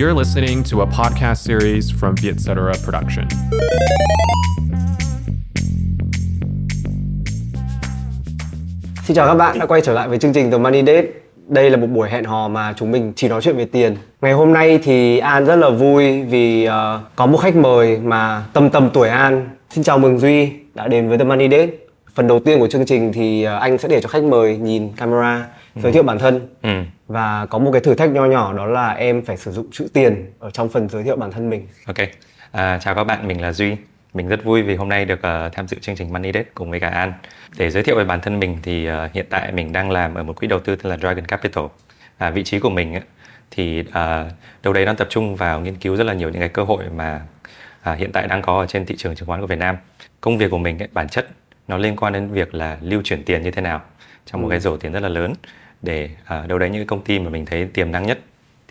You're listening to a podcast series from Vietcetera Production. Xin chào các bạn đã quay trở lại với chương trình The Money Date. Đây là một buổi hẹn hò mà chúng mình chỉ nói chuyện về tiền. Ngày hôm nay thì An rất là vui vì uh, có một khách mời mà tầm tầm tuổi An. Xin chào mừng Duy đã đến với The Money Date. Phần đầu tiên của chương trình thì uh, anh sẽ để cho khách mời nhìn camera giới thiệu bản thân Ừ. và có một cái thử thách nho nhỏ đó là em phải sử dụng chữ tiền ở trong phần giới thiệu bản thân mình. Ok. À, chào các bạn, mình là Duy. Mình rất vui vì hôm nay được ờ, tham dự chương trình Money Date cùng với cả An. Để giới thiệu về bản thân mình thì ờ, hiện tại mình đang làm ở một quỹ đầu tư tên là Dragon Capital. À, vị trí của mình ấy, thì uh, đâu đấy đang tập trung vào nghiên cứu rất là nhiều những cái cơ hội mà à, hiện tại đang có ở trên thị trường chứng khoán của Việt Nam. Công việc của mình ấy, bản chất nó liên quan đến việc là lưu chuyển tiền như thế nào trong một cái rổ tiền rất là lớn để à, đâu đấy những cái công ty mà mình thấy tiềm năng nhất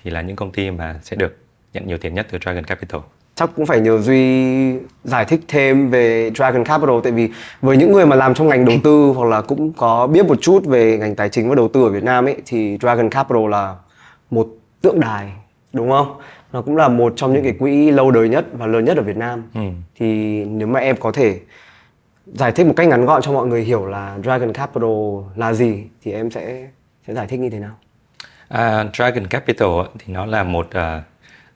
thì là những công ty mà sẽ được nhận nhiều tiền nhất từ Dragon Capital. chắc cũng phải nhờ Duy giải thích thêm về Dragon Capital tại vì với những người mà làm trong ngành đầu tư hoặc là cũng có biết một chút về ngành tài chính và đầu tư ở Việt Nam ấy thì Dragon Capital là một tượng đài đúng không? Nó cũng là một trong những cái quỹ lâu đời nhất và lớn nhất ở Việt Nam. Ừ. Thì nếu mà em có thể giải thích một cách ngắn gọn cho mọi người hiểu là Dragon Capital là gì thì em sẽ sẽ giải thích như thế nào? À, Dragon Capital thì nó là một à,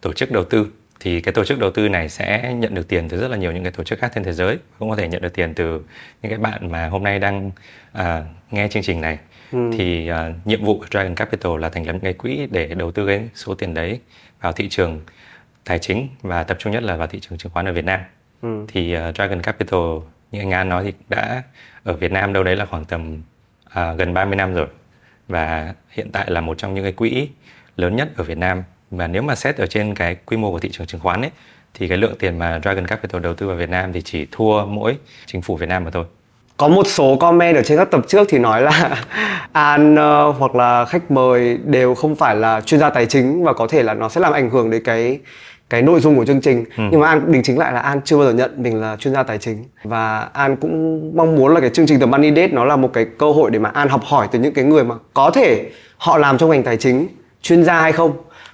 tổ chức đầu tư. Thì cái tổ chức đầu tư này sẽ nhận được tiền từ rất là nhiều những cái tổ chức khác trên thế giới. Cũng có thể nhận được tiền từ những cái bạn mà hôm nay đang à, nghe chương trình này. Thì à, nhiệm vụ của Dragon Capital là thành lập cái quỹ để đầu tư cái số tiền đấy vào thị trường tài chính và tập trung nhất là vào thị trường chứng khoán ở Việt Nam. Thì à, Dragon Capital như anh An nói thì đã ở Việt Nam đâu đấy là khoảng tầm à, gần 30 năm rồi và hiện tại là một trong những cái quỹ lớn nhất ở Việt Nam và nếu mà xét ở trên cái quy mô của thị trường chứng khoán ấy thì cái lượng tiền mà Dragon Capital đầu tư vào Việt Nam thì chỉ thua mỗi chính phủ Việt Nam mà thôi. Có một số comment ở trên các tập trước thì nói là An uh, hoặc là khách mời đều không phải là chuyên gia tài chính và có thể là nó sẽ làm ảnh hưởng đến cái cái nội dung của chương trình. Nhưng mà An đính chính lại là An chưa bao giờ nhận mình là chuyên gia tài chính và An cũng mong muốn là cái chương trình The Money Date nó là một cái cơ hội để mà An học hỏi từ những cái người mà có thể họ làm trong ngành tài chính chuyên gia hay không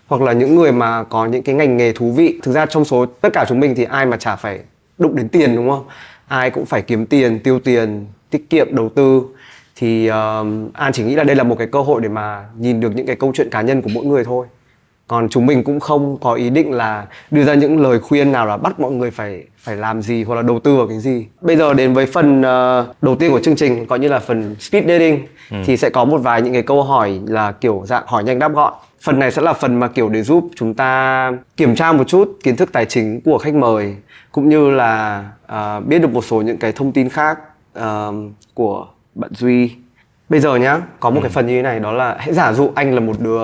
hoặc là những người mà có những cái ngành nghề thú vị. Thực ra trong số tất cả chúng mình thì ai mà chả phải đụng đến tiền đúng không? Ai cũng phải kiếm tiền, tiêu tiền, tiết kiệm, đầu tư thì um, An chỉ nghĩ là đây là một cái cơ hội để mà nhìn được những cái câu chuyện cá nhân của mỗi người thôi. Còn chúng mình cũng không có ý định là đưa ra những lời khuyên nào là bắt mọi người phải phải làm gì hoặc là đầu tư vào cái gì. Bây giờ đến với phần ờ, đầu tiên của chương trình coi như là phần speed dating thì sẽ có một vài những cái câu hỏi là kiểu dạng hỏi nhanh đáp gọn. Phần này sẽ là phần mà kiểu để giúp chúng ta kiểm tra một chút kiến thức tài chính của khách mời cũng như là ờ, biết được một số những cái thông tin khác ờ, của bạn Duy. Bây giờ nhá, có một cái phần như thế này đó là hãy giả dụ anh là một đứa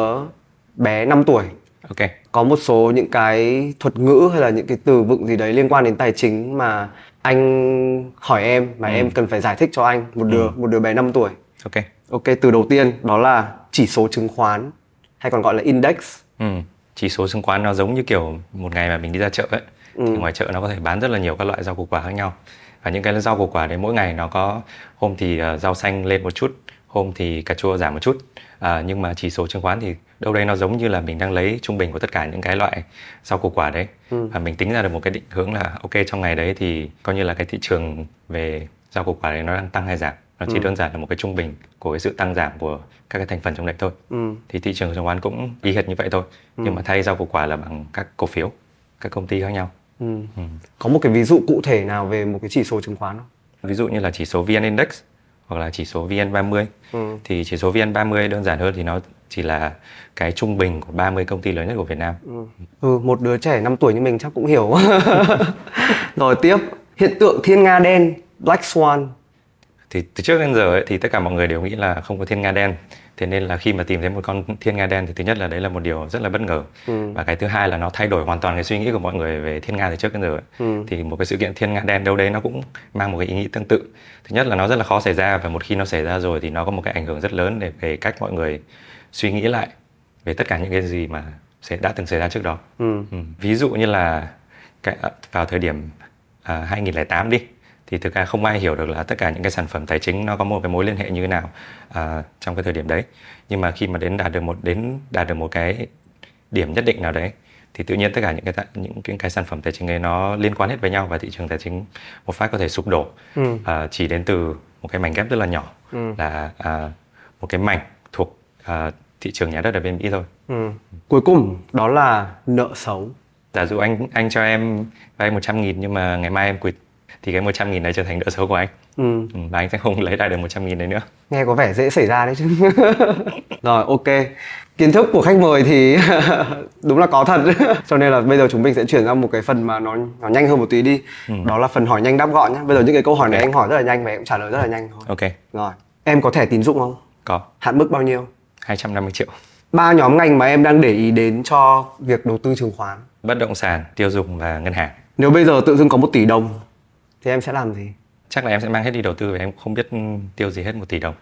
bé 5 tuổi Ok. có một số những cái thuật ngữ hay là những cái từ vựng gì đấy liên quan đến tài chính mà anh hỏi em mà em cần phải giải thích cho anh một đứa một đứa bé 5 tuổi. Ok. Ok, từ đầu tiên đó là chỉ số chứng khoán hay còn gọi là index. Ừ. Chỉ số chứng khoán nó giống như kiểu một ngày mà mình đi ra chợ ấy. Thì ngoài chợ nó có thể bán rất là nhiều các loại rau củ quả khác nhau. Và những cái rau củ quả đấy mỗi ngày nó có hôm thì ờ, rau xanh lên một chút, hôm thì cà chua giảm một chút. À, nhưng mà chỉ số chứng khoán thì đâu đây nó giống như là mình đang lấy trung bình của tất cả những cái loại rau củ quả đấy. Và mình tính ra được một cái định hướng là ok trong ngày đấy thì coi như là cái thị trường về rau củ quả đấy nó đang tăng hay giảm. Nó chỉ đơn giản là một cái trung bình của cái sự tăng giảm của các cái thành phần trong đấy thôi. Thì thị trường chứng khoán cũng y hệt như vậy thôi. Nhưng mà thay rau củ quả là bằng các cổ phiếu các công ty khác nhau. Có một cái ví dụ cụ thể nào về một cái chỉ số chứng khoán không? ví dụ như là chỉ số VN Index hoặc là chỉ số VN30. Thì chỉ số VN30 đơn giản hơn thì nó chỉ là cái trung bình của 30 công ty lớn nhất của Việt Nam. Ừ, một đứa trẻ 5 tuổi như mình chắc cũng hiểu. Rồi tiếp, hiện tượng thiên nga đen, black swan. Thì từ trước đến giờ ấy, thì tất cả mọi người đều nghĩ là không có thiên nga đen. Thế nên là khi mà tìm thấy một con thiên nga đen thì thứ nhất là đấy là một điều rất là bất ngờ. Và cái thứ hai là nó thay đổi hoàn toàn cái suy nghĩ của mọi người về thiên nga từ trước đến giờ ấy. thì một cái sự kiện thiên nga đen đâu đấy nó cũng mang một cái ý nghĩ tương tự. Thứ nhất là nó rất là khó xảy ra và một khi nó xảy ra rồi thì nó có một cái ảnh hưởng rất lớn để về cách mọi người suy nghĩ lại về tất cả những cái gì mà sẽ đã từng xảy ra trước đó. Ừ. ví dụ như là cái, vào thời điểm à, 2008 đi thì thực ra không ai hiểu được là tất cả những cái sản phẩm tài chính nó có một cái mối liên hệ như thế nào à, trong cái thời điểm đấy nhưng mà khi mà đến đạt được một đến đạt được một cái điểm nhất định nào đấy thì tự nhiên tất cả những cái những cái, cái sản phẩm tài chính ấy nó liên quan hết với nhau và thị trường tài chính một phát có thể sụp đổ ừ. à, chỉ đến từ một cái mảnh ghép rất là nhỏ ừ. là à, một cái mảnh thuộc à, thị trường nhà đất ở bên Mỹ thôi. Ừ. Cuối cùng đó là nợ xấu. Giả dụ anh anh cho em vay 100 nghìn nhưng mà ngày mai em quỵt thì cái 100 nghìn đấy trở thành nợ xấu của anh. Ừ. ừ. Và anh sẽ không lấy lại được 100 nghìn đấy nữa. Nghe có vẻ dễ xảy ra đấy chứ. Rồi ok. Kiến thức của khách mời thì đúng là có thật. Cho nên là bây giờ chúng mình sẽ chuyển sang một cái phần mà nó nó nhanh hơn một tí đi. Ừ. Đó là phần hỏi nhanh đáp gọn nhé. Bây giờ những cái câu hỏi này okay. anh hỏi rất là nhanh và em trả lời rất là nhanh thôi. Ok. Rồi. Em có thẻ tín dụng không? Có. Hạn mức bao nhiêu? 250 triệu. Ba nhóm ngành mà em đang để ý đến cho việc đầu tư chứng khoán. Bất động sản, tiêu dùng và ngân hàng. Nếu bây giờ tự dưng có một tỷ đồng thì em sẽ làm gì? Chắc là em sẽ mang hết đi đầu tư vì em không biết tiêu gì hết một tỷ đồng.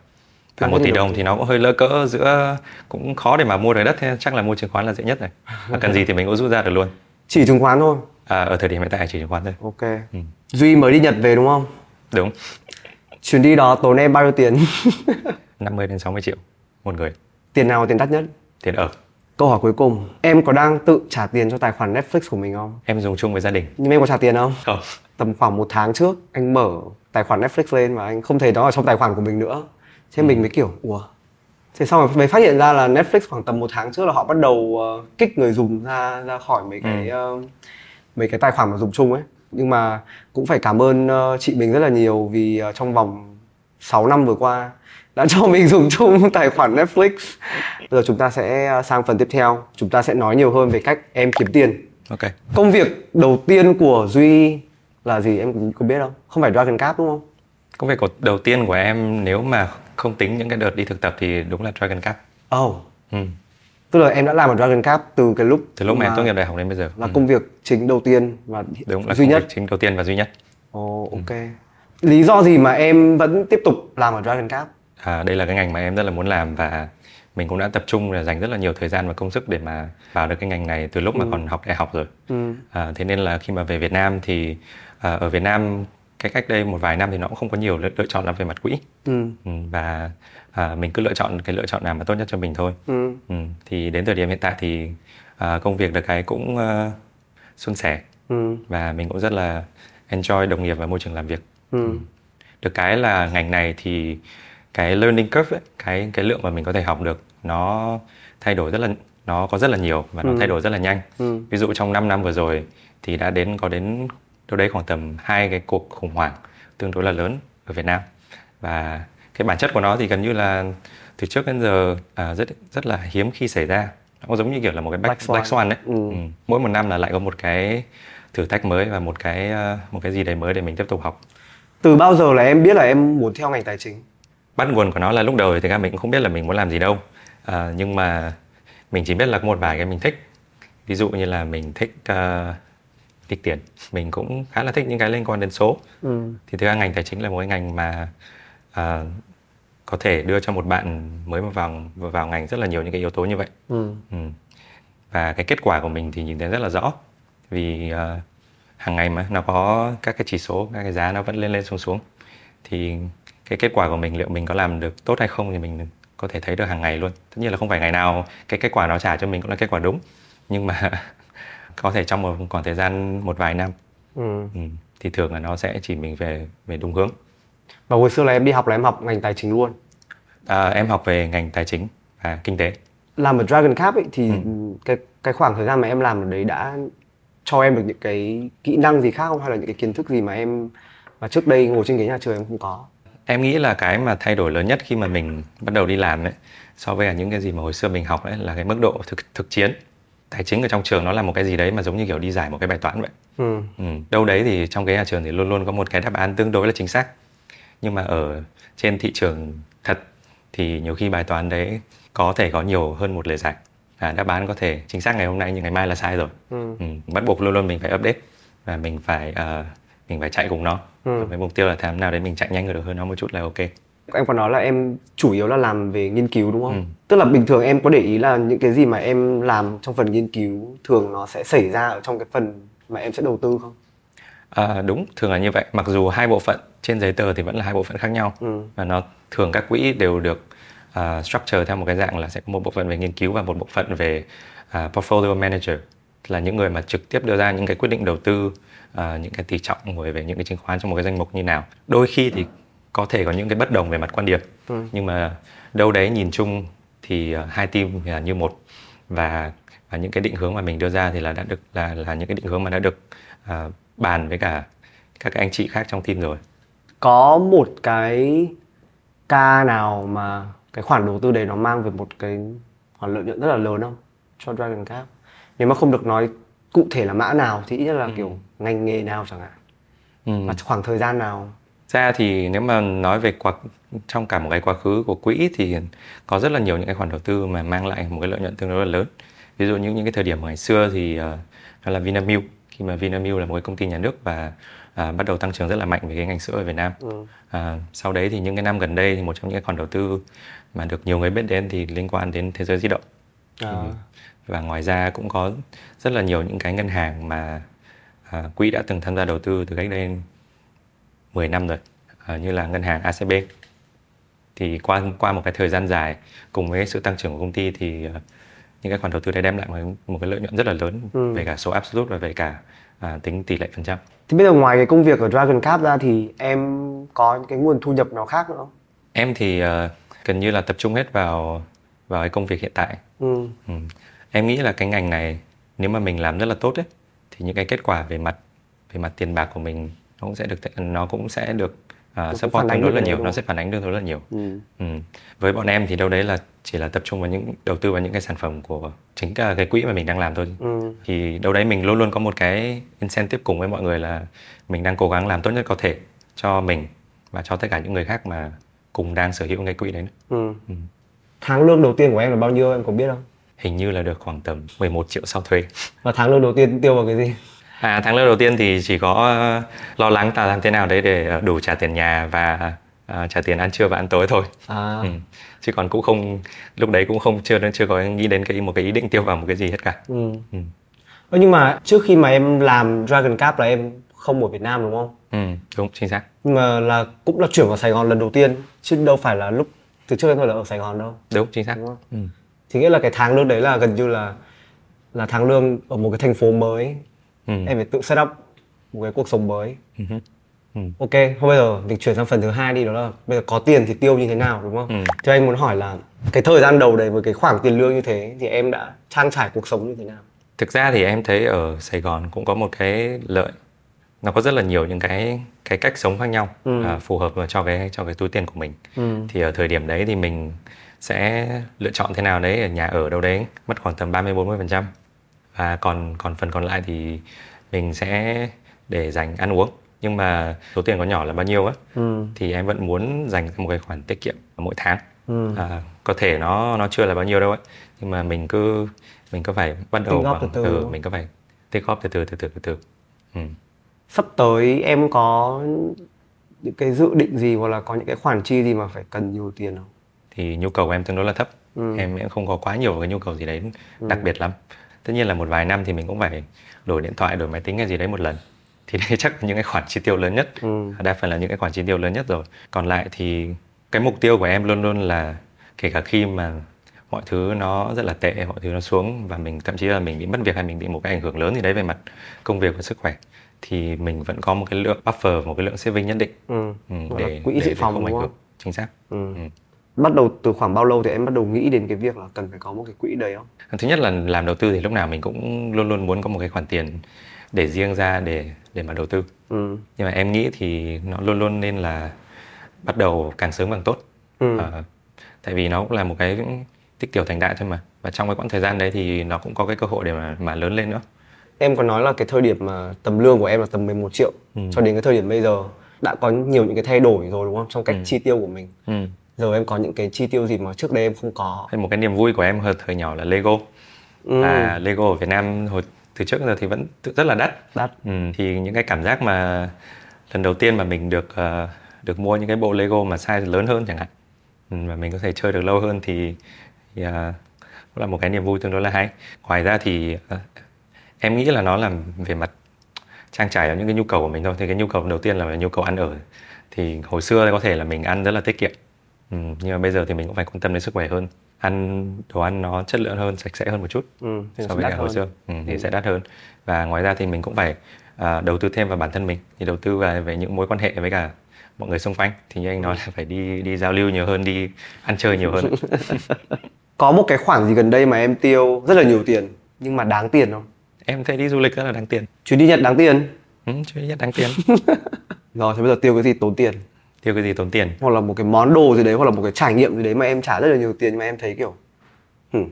Và một tỷ đồng thì nó cũng hơi lỡ cỡ giữa cũng khó để mà mua được đất thế chắc là mua chứng khoán là dễ nhất rồi. Mà cần gì thì mình cũng rút ra được luôn. Chỉ chứng khoán thôi. À, ở thời điểm hiện tại chỉ chứng khoán thôi. Ok. Ừ. Duy mới đi Nhật về đúng không? Đúng. Chuyến đi đó tốn em bao nhiêu tiền? 50 đến 60 triệu một người. Tiền nào tiền đắt nhất? Tiền ở. Câu hỏi cuối cùng, em có đang tự trả tiền cho tài khoản Netflix của mình không? Em dùng chung với gia đình. Nhưng em có trả tiền không? Không. Tầm khoảng một tháng trước, anh mở tài khoản Netflix lên và anh không thấy nó ở trong tài khoản của mình nữa. Thế ừ. mình mới kiểu, ủa, Thế xong rồi mới phát hiện ra là Netflix khoảng tầm một tháng trước là họ bắt đầu uh, kích người dùng ra ra khỏi mấy cái ừ. uh, mấy cái tài khoản mà dùng chung ấy. Nhưng mà cũng phải cảm ơn uh, chị mình rất là nhiều vì uh, trong vòng 6 năm vừa qua đã cho mình dùng chung tài khoản Netflix. Bây giờ chúng ta sẽ sang phần tiếp theo, chúng ta sẽ nói nhiều hơn về cách em kiếm tiền. Ok. Công việc đầu tiên của Duy là gì em có biết không? Không phải Dragon Cap đúng không? Công việc đầu tiên của em nếu mà không tính những cái đợt đi thực tập thì đúng là Dragon Cap. Oh. Ừ. Tức là em đã làm ở Dragon Cap từ cái lúc từ lúc mà em tốt nghiệp đại học đến bây giờ. Là ừ. công việc chính đầu tiên và đúng là duy nhất. chính đầu tiên và duy nhất. Ồ oh, ok. Ừ. Lý do gì mà em vẫn tiếp tục làm ở Dragon Cap? à, đây là cái ngành mà em rất là muốn làm và mình cũng đã tập trung là dành rất là nhiều thời gian và công sức để mà vào được cái ngành này từ lúc mà ừ. còn học đại học rồi ừ. à, thế nên là khi mà về Việt Nam thì à, ở Việt Nam cái cách đây một vài năm thì nó cũng không có nhiều lựa, chọn làm về mặt quỹ ừ. Ừ, và à, mình cứ lựa chọn cái lựa chọn nào mà tốt nhất cho mình thôi ừ. Ừ, thì đến thời điểm hiện tại thì à, công việc được cái cũng uh, suôn sẻ ừ. và mình cũng rất là enjoy đồng nghiệp và môi trường làm việc ừ. Ừ. được cái là ngành này thì cái learning curve ấy, cái cái lượng mà mình có thể học được nó thay đổi rất là nó có rất là nhiều và nó ừ. thay đổi rất là nhanh. Ừ. Ví dụ trong 5 năm vừa rồi thì đã đến có đến đâu đấy khoảng tầm hai cái cuộc khủng hoảng tương đối là lớn ở Việt Nam. Và cái bản chất của nó thì gần như là từ trước đến giờ à, rất rất là hiếm khi xảy ra. Nó giống như kiểu là một cái black, black swan, black swan đấy. Ừ. Ừ. mỗi một năm là lại có một cái thử thách mới và một cái à, một cái gì đấy mới để mình tiếp tục học. Từ bao giờ là em biết là em muốn theo ngành tài chính? Bắt nguồn của nó là lúc đầu thì ra mình cũng không biết là mình muốn làm gì đâu. À, nhưng mà mình chỉ biết là có một vài cái mình thích. Ví dụ như là mình thích uh, tiết tiền. Mình cũng khá là thích những cái liên quan đến số. Ừ. thì thực ra ngành tài chính là một cái ngành mà uh, có thể đưa cho một bạn mới vào vào ngành rất là nhiều những cái yếu tố như vậy. Ừ. Ừ. và cái kết quả của mình thì nhìn thấy rất là rõ. Vì uh, hàng ngày mà nó có các cái chỉ số các cái giá nó vẫn lên lên xuống xuống. Thì cái kết quả của mình liệu mình có làm được tốt hay không thì mình có thể thấy được hàng ngày luôn. Tất nhiên là không phải ngày nào cái kết quả nó trả cho mình cũng là kết quả đúng. Nhưng mà có thể trong một khoảng thời gian một vài năm. Ừ. Ừ, thì thường là nó sẽ chỉ mình về về đúng hướng. Và hồi xưa là em đi học là em học ngành tài chính luôn? À, em học về ngành tài chính và kinh tế. Làm ở Dragon Cap ấy thì ừ. cái cái khoảng thời gian mà em làm ở đấy đã cho em được những cái kỹ năng gì khác không? Hay là những cái kiến thức gì mà em mà trước đây ngồi trên ghế nhà trường em không có? Em nghĩ là cái mà thay đổi lớn nhất khi mà mình bắt đầu đi làm ấy so với cả những cái gì mà hồi xưa mình học ấy là cái mức độ thực thực chiến tài chính ở trong trường nó là một cái gì đấy mà giống như kiểu đi giải một cái bài toán vậy ừ. Ừ. đâu đấy thì trong cái nhà trường thì luôn luôn có một cái đáp án tương đối là chính xác nhưng mà ở trên thị trường thật thì nhiều khi bài toán đấy có thể có nhiều hơn một lời giải à, đáp án có thể chính xác ngày hôm nay nhưng ngày mai là sai rồi ừ. Ừ. bắt buộc luôn luôn mình phải update và mình phải uh, mình phải chạy cùng nó ừ. với mục tiêu là làm nào để mình chạy nhanh được hơn nó một chút là ok em còn nói là em chủ yếu là làm về nghiên cứu đúng không? Ừ. Tức là bình thường em có để ý là những cái gì mà em làm trong phần nghiên cứu thường nó sẽ xảy ra ở trong cái phần mà em sẽ đầu tư không? À, đúng, thường là như vậy. Mặc dù hai bộ phận trên giấy tờ thì vẫn là hai bộ phận khác nhau ừ. và nó thường các quỹ đều được uh, structure theo một cái dạng là sẽ có một bộ phận về nghiên cứu và một bộ phận về uh, portfolio manager là những người mà trực tiếp đưa ra những cái quyết định đầu tư uh, những cái tỷ trọng về về những cái chứng khoán trong một cái danh mục như nào đôi khi thì có thể có những cái bất đồng về mặt quan điểm. Ừ. nhưng mà đâu đấy nhìn chung thì uh, hai team là như một. Và và những cái định hướng mà mình đưa ra thì là đã được là là những cái định hướng mà đã được uh, bàn với cả các anh chị khác trong team rồi. Có một cái ca nào mà cái khoản đầu tư đấy nó mang về một cái khoản lợi nhuận rất là lớn không? Cho Dragon Cap nếu mà không được nói cụ thể là mã nào thì ít nhất là ừ. kiểu ngành nghề nào chẳng hạn. Ừ. và khoảng thời gian nào ra thì nếu mà nói về quá trong cả một cái quá khứ của quỹ thì có rất là nhiều những cái khoản đầu tư mà mang lại một cái lợi nhuận tương đối là lớn ví dụ như những cái thời điểm ngày xưa thì uh, là Vinamilk khi mà Vinamilk là một cái công ty nhà nước và uh, bắt đầu tăng trưởng rất là mạnh về cái ngành sữa ở Việt Nam ừ. uh, sau đấy thì những cái năm gần đây thì một trong những cái khoản đầu tư mà được nhiều người biết đến thì liên quan đến thế giới di động à. ừ. và ngoài ra cũng có rất là nhiều những cái ngân hàng mà uh, quỹ đã từng tham gia đầu tư từ cách đây 10 năm rồi uh, như là ngân hàng ACB thì qua qua một cái thời gian dài cùng với sự tăng trưởng của công ty thì uh, những cái khoản đầu tư đấy đem lại một, một cái lợi nhuận rất là lớn ừ. về cả số absolute và về cả uh, tính tỷ lệ phần trăm. Thì bây giờ ngoài cái công việc ở Dragon Cap ra thì em có cái nguồn thu nhập nào khác nữa không? Em thì uh, gần như là tập trung hết vào vào cái công việc hiện tại. Ừ. Ừ. Em nghĩ là cái ngành này nếu mà mình làm rất là tốt ấy thì những cái kết quả về mặt về mặt tiền bạc của mình nó cũng sẽ được nó cũng sẽ được uh, support tương đối là nhiều nó sẽ phản ánh tương đối là nhiều ừ. Ừ. với bọn em thì đâu đấy là chỉ là tập trung vào những đầu tư vào những cái sản phẩm của chính cả cái quỹ mà mình đang làm thôi ừ. thì đâu đấy mình luôn luôn có một cái incentive cùng với mọi người là mình đang cố gắng làm tốt nhất có thể cho mình và cho tất cả những người khác mà cùng đang sở hữu cái quỹ đấy ừ. Ừ. tháng lương đầu tiên của em là bao nhiêu em có biết không hình như là được khoảng tầm 11 triệu sau thuế và tháng lương đầu tiên tiêu vào cái gì À, tháng lương đầu tiên thì chỉ có ờ, lo lắng ta làm thế nào đấy để ờ, đủ trả tiền nhà và uh, trả tiền ăn trưa và ăn tối thôi. À. Ừ. Chứ còn cũng không lúc đấy cũng không chưa chưa có nghĩ đến cái một cái ý định tiêu vào một cái gì hết cả. Ừ. Ừ. Ơ nhưng mà trước khi mà em làm Dragon Cap là em không ở Việt Nam đúng không? Ừ, đúng chính xác. Nhưng mà là cũng là chuyển vào Sài Gòn lần đầu tiên chứ đâu phải là lúc từ trước em thôi là ở Sài Gòn đâu. Đúng chính xác. Đúng không? Ừ. Thì nghĩa là cái tháng lương đấy là gần như là là tháng lương ở một cái thành phố mới ừ. em phải tự set up một cái cuộc sống mới ừ. Ừ. ok thôi bây giờ mình chuyển sang phần thứ hai đi đó là bây giờ có tiền thì tiêu như thế nào đúng không ừ. thì anh muốn hỏi là cái thời gian đầu đấy với cái khoản tiền lương như thế thì em đã trang trải cuộc sống như thế nào thực ra thì em thấy ở Sài Gòn cũng có một cái lợi nó có rất là nhiều những cái cái cách sống khác nhau ừ. à, phù hợp cho cái cho cái túi tiền của mình ừ. thì ở thời điểm đấy thì mình sẽ lựa chọn thế nào đấy ở nhà ở đâu đấy mất khoảng tầm 30 40 phần trăm và còn còn phần còn lại thì mình sẽ để dành ăn uống nhưng mà số tiền có nhỏ là bao nhiêu á ừ. thì em vẫn muốn dành một cái khoản tiết kiệm mỗi tháng ừ. à, có thể nó nó chưa là bao nhiêu đâu ấy nhưng mà mình cứ mình có phải bắt đầu bằng, từ từ ừ, mình có phải tích góp từ từ từ từ từ từ ừ. sắp tới em có những cái dự định gì hoặc là có những cái khoản chi gì mà phải cần nhiều tiền không thì nhu cầu của em tương đối là thấp ừ. em cũng không có quá nhiều cái nhu cầu gì đấy ừ. đặc biệt lắm tất nhiên là một vài năm thì mình cũng phải đổi điện thoại đổi máy tính hay gì đấy một lần thì đây chắc là những cái khoản chi tiêu lớn nhất ừ. đa phần là những cái khoản chi tiêu lớn nhất rồi còn lại thì cái mục tiêu của em luôn luôn là kể cả khi mà mọi thứ nó rất là tệ mọi thứ nó xuống và mình thậm chí là mình bị mất việc hay mình bị một cái ảnh hưởng lớn gì đấy về mặt công việc và sức khỏe thì mình vẫn có một cái lượng buffer một cái lượng saving nhất định ừ. Ừ, để quỹ dự phòng đúng không? chính xác ừ. Ừ bắt đầu từ khoảng bao lâu thì em bắt đầu nghĩ đến cái việc là cần phải có một cái quỹ đấy không? Thứ nhất là làm đầu tư thì lúc nào mình cũng luôn luôn muốn có một cái khoản tiền để riêng ra để để mà đầu tư. Ừ. Nhưng mà em nghĩ thì nó luôn luôn nên là bắt đầu càng sớm càng tốt. Ừ. À, tại vì nó cũng là một cái tích tiểu thành đại thôi mà. Và trong cái quãng thời gian đấy thì nó cũng có cái cơ hội để mà mà lớn lên nữa. Em có nói là cái thời điểm mà tầm lương của em là tầm 11 triệu ừ. cho đến cái thời điểm bây giờ đã có nhiều những cái thay đổi rồi đúng không trong cách ừ. chi tiêu của mình. Ừ giờ em có những cái chi tiêu gì mà trước đây em không có? Một cái niềm vui của em hồi thời nhỏ là Lego. Ừ. là Lego ở Việt Nam hồi từ trước giờ thì vẫn rất là đắt. Đắt. Ừ, thì những cái cảm giác mà lần đầu tiên mà mình được uh, được mua những cái bộ Lego mà size lớn hơn chẳng hạn ừ, và mình có thể chơi được lâu hơn thì, thì uh, cũng là một cái niềm vui tương đối là hay. Ngoài ra thì uh, em nghĩ là nó là về mặt trang trải ở những cái nhu cầu của mình thôi. Thì cái nhu cầu đầu tiên là nhu cầu ăn ở. Thì hồi xưa có thể là mình ăn rất là tiết kiệm Ừ, nhưng mà bây giờ thì mình cũng phải quan tâm đến sức khỏe hơn. Ăn đồ ăn nó chất lượng hơn sạch sẽ hơn một chút ừ, so với cả hồi xưa. Ừ, thì sẽ đắt hơn. Và ngoài ra thì mình cũng phải à, đầu tư thêm vào bản thân mình. Thì đầu tư vào về những mối quan hệ với cả mọi người xung quanh. Thì như anh nói là phải đi đi giao lưu nhiều hơn đi ăn chơi nhiều hơn. Có một cái khoản gì gần đây mà em tiêu rất là nhiều tiền nhưng mà đáng tiền không? Em thấy đi du lịch rất là đáng tiền. Chuyến đi nhật đáng tiền? Ừ, chứ nhất đáng tiền. Rồi thì bây giờ tiêu cái gì tốn tiền tiêu cái gì tốn tiền? Hoặc là một cái món đồ gì đấy hoặc là một cái trải nghiệm gì đấy mà em trả rất là nhiều tiền nhưng mà em thấy kiểu hmm,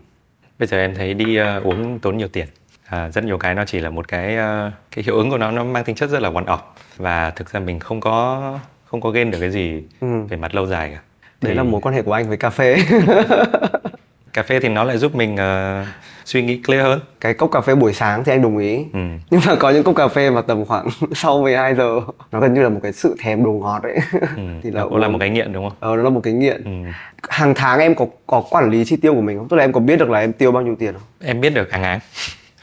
bây giờ em thấy đi ờ, uống tốn nhiều tiền. À, rất nhiều cái nó chỉ là một cái ờ, cái hiệu ứng của nó nó mang tính chất rất là one off và thực ra mình không có không có gain được cái gì Ừ. về mặt lâu dài cả. Đấy Thì là mối quan hệ của anh với cà phê cà phê thì nó lại giúp mình ờ, suy nghĩ clear hơn. Cái cốc cà phê buổi sáng thì anh đồng ý. Ừ. nhưng mà có những cốc cà phê mà tầm khoảng sau 12 giờ nó gần như là một cái sự thèm đồ ngọt ấy. Ừ. thì là cũng là một cái nghiện đúng không? Ờ nó là một cái nghiện. Ừ. hàng tháng em có có quản lý chi tiêu của mình không? Tức là em có biết được là em tiêu bao nhiêu tiền không? Em biết được hàng tháng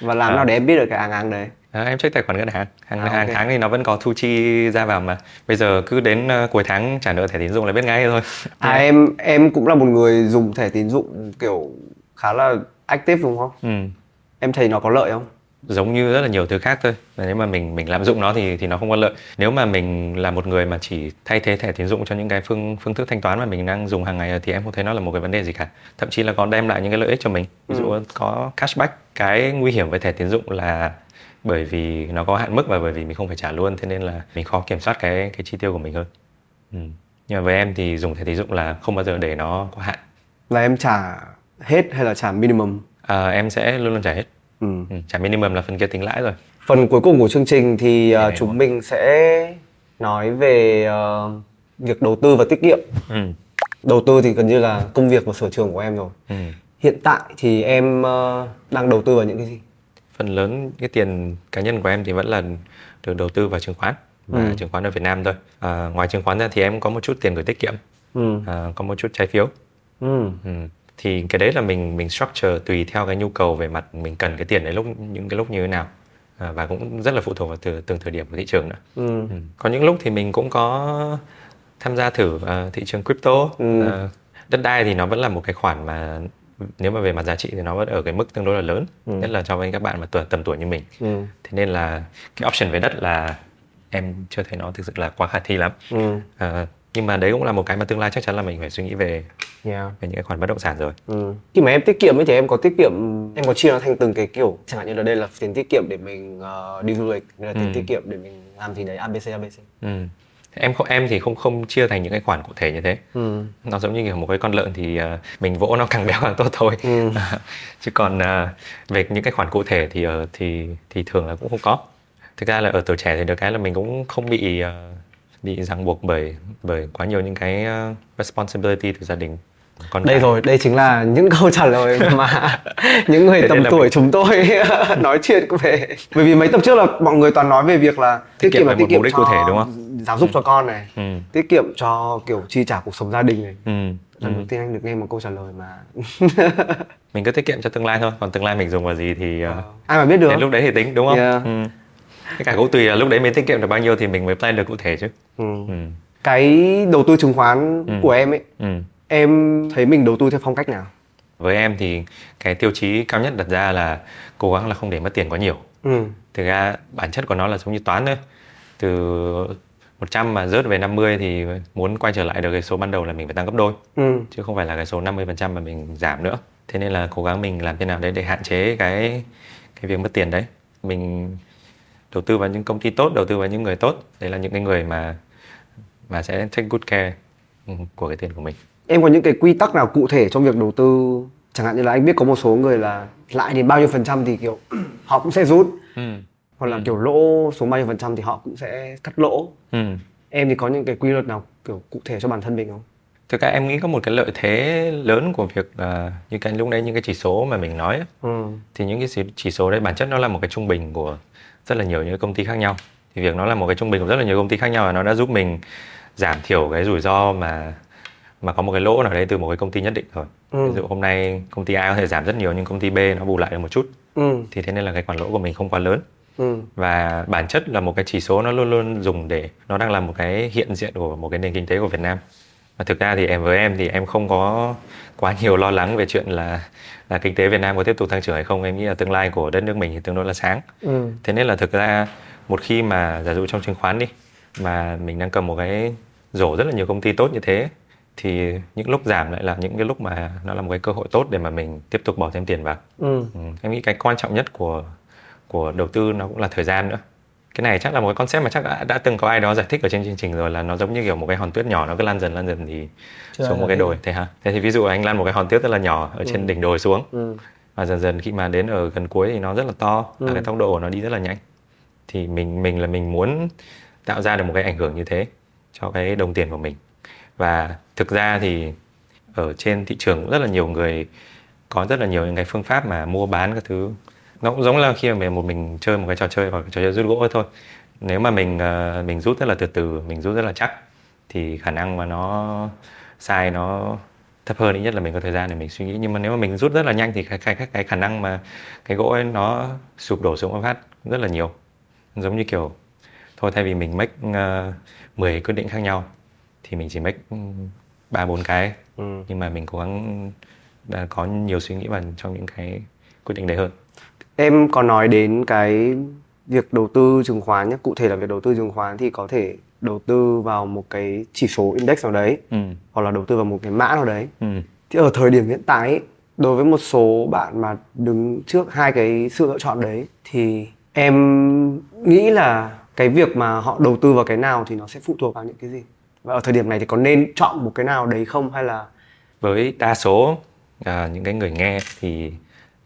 và làm À. nào để em biết được cái áng áng đấy à, em check tài khoản ngân hàng hàng, À, hàng ok. tháng thì nó vẫn có thu chi ra vào mà bây giờ cứ đến ờ, cuối tháng trả nợ thẻ tín dụng là biết ngay thôi à em em cũng là một người dùng thẻ tín dụng kiểu khá là active đúng không ừ. em thấy nó có lợi không giống như rất là nhiều thứ khác thôi. Và nếu mà mình mình lạm dụng nó thì thì nó không có lợi. Nếu mà mình là một người mà chỉ thay thế thẻ tín dụng cho những cái phương phương thức thanh toán mà mình đang dùng hàng ngày thì em không thấy nó là một cái vấn đề gì cả. Thậm chí là còn đem lại những cái lợi ích cho mình. Ví dụ có cashback cái nguy hiểm với thẻ tín dụng là bởi vì nó có hạn mức và bởi vì mình không phải trả luôn thế nên là mình khó kiểm soát cái cái chi tiêu của mình hơn. Ừ. nhưng mà với em thì dùng thẻ tín dụng là không bao giờ để nó quá hạn. Là em trả hết hay là trả minimum? À, em sẽ luôn luôn trả hết ừ. ừ. trả minimum là phần kia tính lãi rồi phần cuối cùng của chương trình thì uh, chúng mình sẽ nói về uh, việc đầu tư và tiết kiệm ừ. đầu tư thì gần như là công việc và sở trường của em rồi Ừ. hiện tại thì em uh, đang đầu tư vào những cái gì phần lớn cái tiền cá nhân của em thì vẫn là được đầu tư vào chứng khoán và Ừ. chứng khoán ở Việt Nam thôi à, ngoài chứng khoán ra thì em có một chút tiền gửi tiết kiệm ừ. à, có một chút trái phiếu Ừ. ừ. Thì cái đấy là mình mình structure tùy theo cái nhu cầu về mặt mình cần cái tiền đấy lúc những cái lúc như thế nào à, và cũng rất là phụ thuộc vào từ, từng thời điểm của thị trường nữa Ừ. ừ. có những lúc thì mình cũng có tham gia thử à, thị trường crypto Ừ. à, đất đai thì nó vẫn là một cái khoản mà nếu mà về mặt giá trị thì nó vẫn ở cái mức tương đối là lớn nhất là cho với các bạn mà tuổi tầm tuổi như mình Ừ. thế nên là cái option về đất là em chưa thấy nó thực sự là quá khả thi lắm Ừ. à, nhưng mà đấy cũng là một cái mà tương lai chắc chắn là mình phải suy nghĩ về Yeah. về những cái khoản bất động sản rồi Ừ. Khi mà em tiết kiệm ấy thì em có tiết kiệm em có chia nó thành từng cái kiểu chẳng hạn như là đây là tiền tiết kiệm để mình ờ, đi du lịch đây là tiền Ừ. tiết kiệm để mình làm gì đấy ABC ABC. ừ. em không em thì không không chia thành những cái khoản cụ thể như thế Ừ. nó giống như kiểu một cái con lợn thì ờ, mình vỗ nó càng béo càng tốt thôi Ừ. chứ còn ờ, về những cái khoản cụ thể thì ờ, thì thì thường là cũng không có thực ra là ở tuổi trẻ thì được cái là mình cũng không bị ờ, bị ràng buộc bởi bởi quá nhiều những cái ờ, responsibility từ gia đình con Đây cái. rồi, đây chính là những câu trả lời mà những người Thế tầm tuổi mình- chúng tôi nói chuyện về. Bởi vì mấy tập trước là mọi người toàn nói về việc là Tiết kiệm là một mục đích cụ thể, đúng không? Giáo dục cho con này, ừ. tiết kiệm cho kiểu chi trả cuộc sống gia đình này. Ừ. Lần ừ. đầu tiên anh được nghe một câu trả lời mà mình cứ tiết kiệm cho tương lai thôi còn tương lai mình dùng vào gì thì ờ, ai mà biết được. đến lúc đấy thì tính đúng không Yeah. ừ. Tất cả cũng tùy là lúc đấy mình tiết kiệm được bao nhiêu thì mình mới plan được cụ thể chứ Ừ. ừ. Cái đầu tư chứng khoán Ừ. của em ấy, Ừ. em thấy mình đầu tư theo phong cách nào? với em thì cái tiêu chí cao nhất đặt ra là cố gắng là không để mất tiền quá nhiều. Ừ. thực ra bản chất của nó là giống như toán thôi. Từ 100 mà rớt về 50 thì muốn quay trở lại được cái số ban đầu là mình phải tăng gấp đôi. Ừ. chứ không phải là cái số 50% mà mình giảm nữa. Thế nên là cố gắng mình làm thế nào đấy để hạn chế cái cái việc mất tiền đấy. Mình đầu tư vào những công ty tốt đầu tư vào những người tốt. Đấy là những cái người mà mà sẽ take good care ừ, của cái tiền của mình Em có những cái quy tắc nào cụ thể trong việc đầu tư? Chẳng hạn như là anh biết có một số người là lãi đến bao nhiêu phần trăm thì kiểu họ cũng sẽ rút hoặc là kiểu lỗ số bao nhiêu phần trăm thì họ cũng sẽ cắt lỗ. Ừ. Em thì có những cái quy luật nào kiểu cụ thể cho bản thân mình không? thực ra em nghĩ có một cái lợi thế lớn của việc là như cái lúc đấy những cái chỉ số mà mình nói á, Ừ. thì những cái chỉ- số đấy bản chất nó là một cái trung bình của rất là nhiều những công ty khác nhau thì việc nó là một cái trung bình của rất là nhiều công ty khác nhau và nó đã giúp mình giảm thiểu cái rủi ro mà mà có một cái lỗ nào đấy từ một cái công ty nhất định rồi Ừ. ví dụ hôm nay công ty A có thể giảm rất nhiều nhưng công ty B nó bù lại được một chút Ừ. thì thế nên là cái khoản lỗ của mình không quá lớn Ừ. và bản chất là một cái chỉ số nó luôn luôn dùng để nó đang là một cái hiện diện của một cái nền kinh tế của Việt Nam và thực ra thì em với em thì em không có quá nhiều lo lắng về chuyện là là kinh tế Việt Nam có tiếp tục tăng trưởng hay không em nghĩ là tương lai của đất nước mình thì tương đối là sáng ừ. thế nên là thực ra một khi mà giả dụ trong chứng khoán đi mà mình đang cầm một cái rổ rất là nhiều công ty tốt như thế thì những lúc giảm lại là những cái lúc mà nó là một cái cơ hội tốt để mà mình tiếp tục bỏ thêm tiền vào ừ. Ừ. em nghĩ cái quan trọng nhất của của đầu tư nó cũng là thời gian nữa cái này chắc là một cái concept mà chắc đã, đã từng có ai đó giải thích ở trên chương trình rồi là nó giống như kiểu một cái hòn tuyết nhỏ nó cứ lan dần lan dần thì Chưa xuống một cái đồi thế hả thế thì ví dụ anh lan một cái hòn tuyết rất là nhỏ ở trên ừ. đỉnh đồi xuống ừ. và dần dần khi mà đến ở gần cuối thì nó rất là to ừ. và cái tốc độ của nó đi rất là nhanh thì mình mình là mình muốn tạo ra được một cái ảnh hưởng như thế cho cái đồng tiền của mình và thực ra thì ở trên thị trường cũng rất là nhiều người có rất là nhiều những cái phương pháp mà mua bán các thứ. Nó cũng giống là khi mà mình một mình chơi một cái trò chơi hoặc trò chơi rút gỗ thôi. Nếu mà mình ờ, mình rút rất là từ từ mình rút rất là chắc thì khả năng mà nó sai nó thấp hơn ít nhất là mình có thời gian để mình suy nghĩ. Nhưng mà nếu mà mình rút rất là nhanh thì cái cái cái, cái khả năng mà cái gỗ ấy nó sụp đổ xuống một phát rất là nhiều. Giống như kiểu thôi thay vì mình make ờ, uh, 10 quyết định khác nhau thì mình chỉ make ba bốn cái ừ. nhưng mà mình cố gắng đã có nhiều suy nghĩ vào trong những cái quyết định đấy hơn em có nói đến cái việc đầu tư chứng khoán nhé cụ thể là việc đầu tư chứng khoán thì có thể đầu tư vào một cái chỉ số index nào đấy ừ. hoặc là đầu tư vào một cái mã nào đấy ừ. thì ở thời điểm hiện tại ấy, đối với một số bạn mà đứng trước hai cái sự lựa chọn đấy thì em nghĩ là cái việc mà họ đầu tư vào cái nào thì nó sẽ phụ thuộc vào những cái gì và ở thời điểm này thì có nên chọn một cái nào đấy không hay là với đa số uh, những cái người nghe thì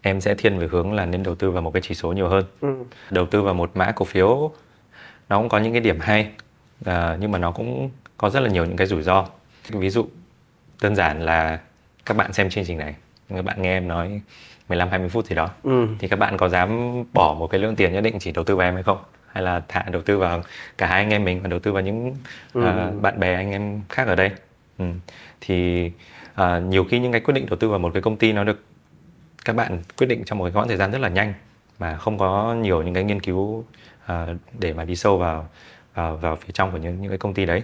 em sẽ thiên về hướng là nên đầu tư vào một cái chỉ số nhiều hơn ừ. đầu tư vào một mã cổ phiếu nó cũng có những cái điểm hay uh, nhưng mà nó cũng có rất là nhiều những cái rủi ro ví dụ đơn giản là các bạn xem chương trình này các bạn nghe em nói 15 20 phút gì đó ừ. thì các bạn có dám bỏ một cái lượng tiền nhất định chỉ đầu tư vào em hay không hay là thả đầu tư vào cả hai anh em mình và đầu tư vào những ừ. uh, bạn bè anh em khác ở đây ừ. thì uh, nhiều khi những cái quyết định đầu tư vào một cái công ty nó được các bạn quyết định trong một cái quãng thời gian rất là nhanh mà không có nhiều những cái nghiên cứu uh, để mà đi sâu vào vào vào phía trong của những những cái công ty đấy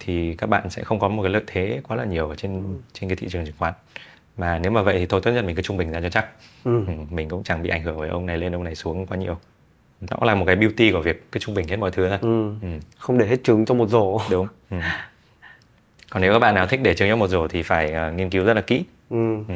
thì các bạn sẽ không có một cái lợi thế quá là nhiều ở trên ừ. trên cái thị trường chứng khoán mà nếu mà vậy thì thôi tốt nhất mình cứ trung bình ra cho chắc ừ. Ừ, mình cũng chẳng bị ảnh hưởng với ông này lên ông này xuống quá nhiều nó là một cái beauty của việc cứ trung bình hết mọi thứ ra ừ. Ừ. không để hết trứng trong một rổ đúng ừ. còn nếu các bạn nào thích để trứng trong một rổ thì phải uh, nghiên cứu rất là kỹ ừ. Ừ.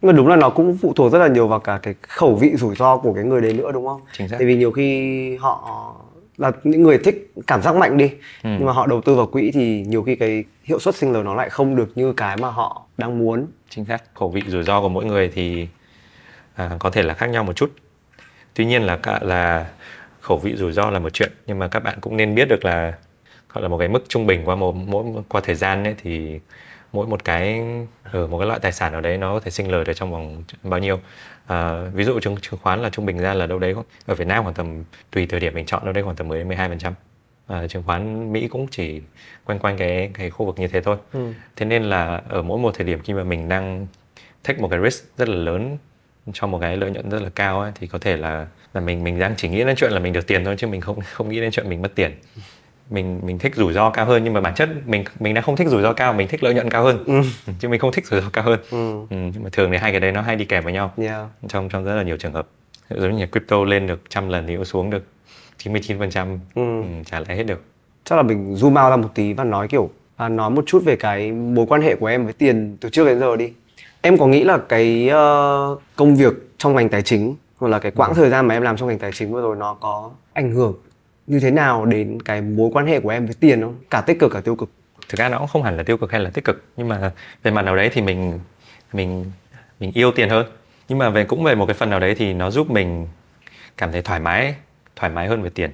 nhưng mà đúng là nó cũng phụ thuộc rất là nhiều vào cả cái khẩu vị rủi ro của cái người đấy nữa đúng không Chính xác. tại vì nhiều khi họ là những người thích cảm giác mạnh đi ừ. nhưng mà họ đầu tư vào quỹ thì nhiều khi cái hiệu suất sinh lời nó lại không được như cái mà họ đang muốn chính xác khẩu vị rủi ro của mỗi người thì à, có thể là khác nhau một chút tuy nhiên là cả là khẩu vị rủi ro là một chuyện nhưng mà các bạn cũng nên biết được là gọi là một cái mức trung bình qua một mỗi qua thời gian ấy thì mỗi một cái ở một cái loại tài sản nào đấy nó có thể sinh lời được trong vòng bao nhiêu. À, ví dụ chứng chứng khoán là trung bình ra là đâu đấy ở Việt Nam khoảng tầm tùy thời điểm mình chọn đâu đấy khoảng tầm 10 đến 12 phần trăm. À, chứng khoán Mỹ cũng chỉ quanh quanh cái cái khu vực như thế thôi. Ừ. thế nên là ở mỗi một thời điểm khi mà mình đang take một cái risk rất là lớn cho một cái lợi nhuận rất là cao ấy, thì có thể là là mình mình đang chỉ nghĩ đến chuyện là mình được tiền thôi chứ mình không không nghĩ đến chuyện mình mất tiền mình mình thích rủi ro cao hơn nhưng mà bản chất mình mình đang không thích rủi ro cao mình thích lợi nhuận cao hơn ừ. chứ mình không thích rủi ro cao hơn ừ. Ừ, nhưng mà thường thì hai cái đấy nó hay đi kèm với nhau yeah. trong trong rất là nhiều trường hợp giống như crypto lên được trăm lần thì cũng xuống được 99 phần trăm ừ. ừ, trả lại hết được chắc là mình zoom out ra một tí và nói kiểu à, nói một chút về cái mối quan hệ của em với tiền từ trước đến giờ đi em có nghĩ là cái uh, công việc trong ngành tài chính hoặc là cái quãng ừ. thời gian mà em làm trong ngành tài chính vừa rồi nó có ảnh hưởng như thế nào đến cái mối quan hệ của em với tiền không? Cả tích cực cả tiêu cực. Thực ra nó cũng không hẳn là tiêu cực hay là tích cực nhưng mà về mặt nào đấy thì mình mình mình yêu tiền hơn. Nhưng mà về cũng về một cái phần nào đấy thì nó giúp mình cảm thấy thoải mái thoải mái hơn về tiền.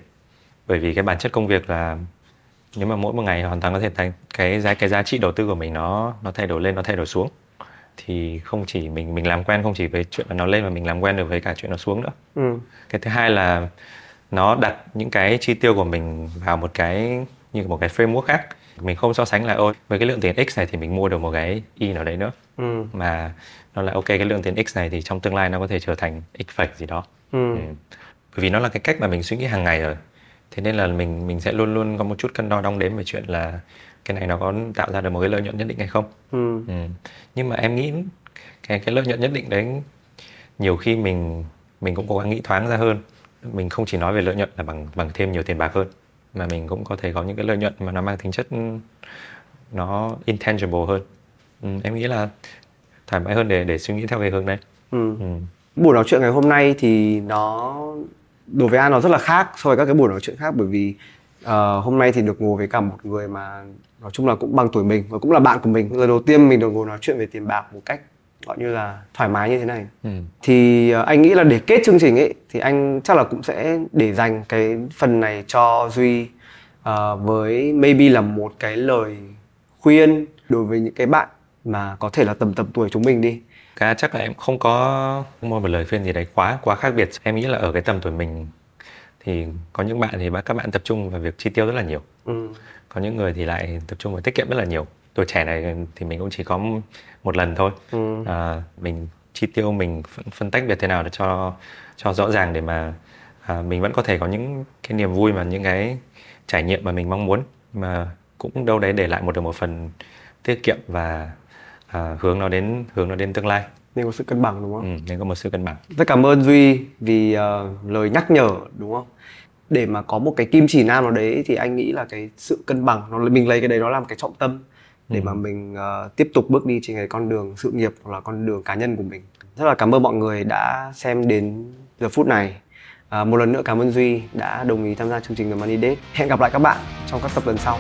Bởi vì cái bản chất công việc là nếu mà mỗi một ngày hoàn toàn có thể thành cái giá cái giá trị đầu tư của mình nó nó thay đổi lên nó thay đổi xuống thì không chỉ mình mình làm quen không chỉ với chuyện nó lên mà mình làm quen được với cả chuyện nó xuống nữa ừ. cái thứ hai là nó đặt những cái chi tiêu của mình vào một cái như một cái framework khác mình không so sánh là ôi với cái lượng tiền x này thì mình mua được một cái y nào đấy nữa ừ. mà nó là ok cái lượng tiền x này thì trong tương lai nó có thể trở thành x phẩy gì đó ừ. Ừ. bởi vì nó là cái cách mà mình suy nghĩ hàng ngày rồi thế nên là mình mình sẽ luôn luôn có một chút cân đo đong đếm về chuyện là cái này nó có tạo ra được một cái lợi nhuận nhất định hay không ừ. ừ. nhưng mà em nghĩ cái cái lợi nhuận nhất định đấy nhiều khi mình mình cũng cố gắng nghĩ thoáng ra hơn mình không chỉ nói về lợi nhuận là bằng bằng thêm nhiều tiền bạc hơn mà mình cũng có thể có những cái lợi nhuận mà nó mang tính chất nó intangible hơn ừ, em nghĩ là thoải mái hơn để để suy nghĩ theo cái hướng đấy Ừ. ừ. buổi nói chuyện ngày hôm nay thì nó đối với an nó rất là khác so với các cái buổi nói chuyện khác bởi vì uh, hôm nay thì được ngồi với cả một người mà nói chung là cũng bằng tuổi mình và cũng là bạn của mình. Lần đầu tiên mình được ngồi nói chuyện về tiền bạc một cách gọi như là thoải mái như thế này. Ừ. thì uh, anh nghĩ là để kết chương trình ấy thì anh chắc là cũng sẽ để dành cái phần này cho duy uh, với maybe là một cái lời khuyên đối với những cái bạn mà có thể là tầm tầm tuổi chúng mình đi. Cả chắc là em không có một lời khuyên gì đấy quá quá khác biệt. Em nghĩ là ở cái tầm tuổi mình thì có những bạn thì các bạn tập trung vào việc chi tiêu rất là nhiều. Ừ. có những người thì lại tập trung vào tiết kiệm rất là nhiều. Tuổi trẻ này thì mình cũng chỉ có một lần thôi. Ừ. à, mình chi tiêu mình phân, phân tách việc thế nào để cho cho rõ ràng để mà à, mình vẫn có thể có những cái niềm vui mà những cái trải nghiệm mà mình mong muốn. Mà cũng đâu đấy để lại một được một phần tiết kiệm và à, hướng nó đến hướng nó đến tương lai nên có sự cân bằng đúng không? Ừ, nên có một sự cân bằng. Rất cảm ơn Duy vì uh, lời nhắc nhở đúng không? Để mà có một cái kim chỉ nam nào đấy thì anh nghĩ là cái sự cân bằng nó mình lấy cái đấy nó làm cái trọng tâm để ừ. mà mình uh, tiếp tục bước đi trên cái con đường sự nghiệp hoặc là con đường cá nhân của mình. Rất là cảm ơn mọi người đã xem đến giờ phút này. À, một lần nữa cảm ơn Duy đã đồng ý tham gia chương trình The Money Date. Hẹn gặp lại các bạn trong các tập lần sau.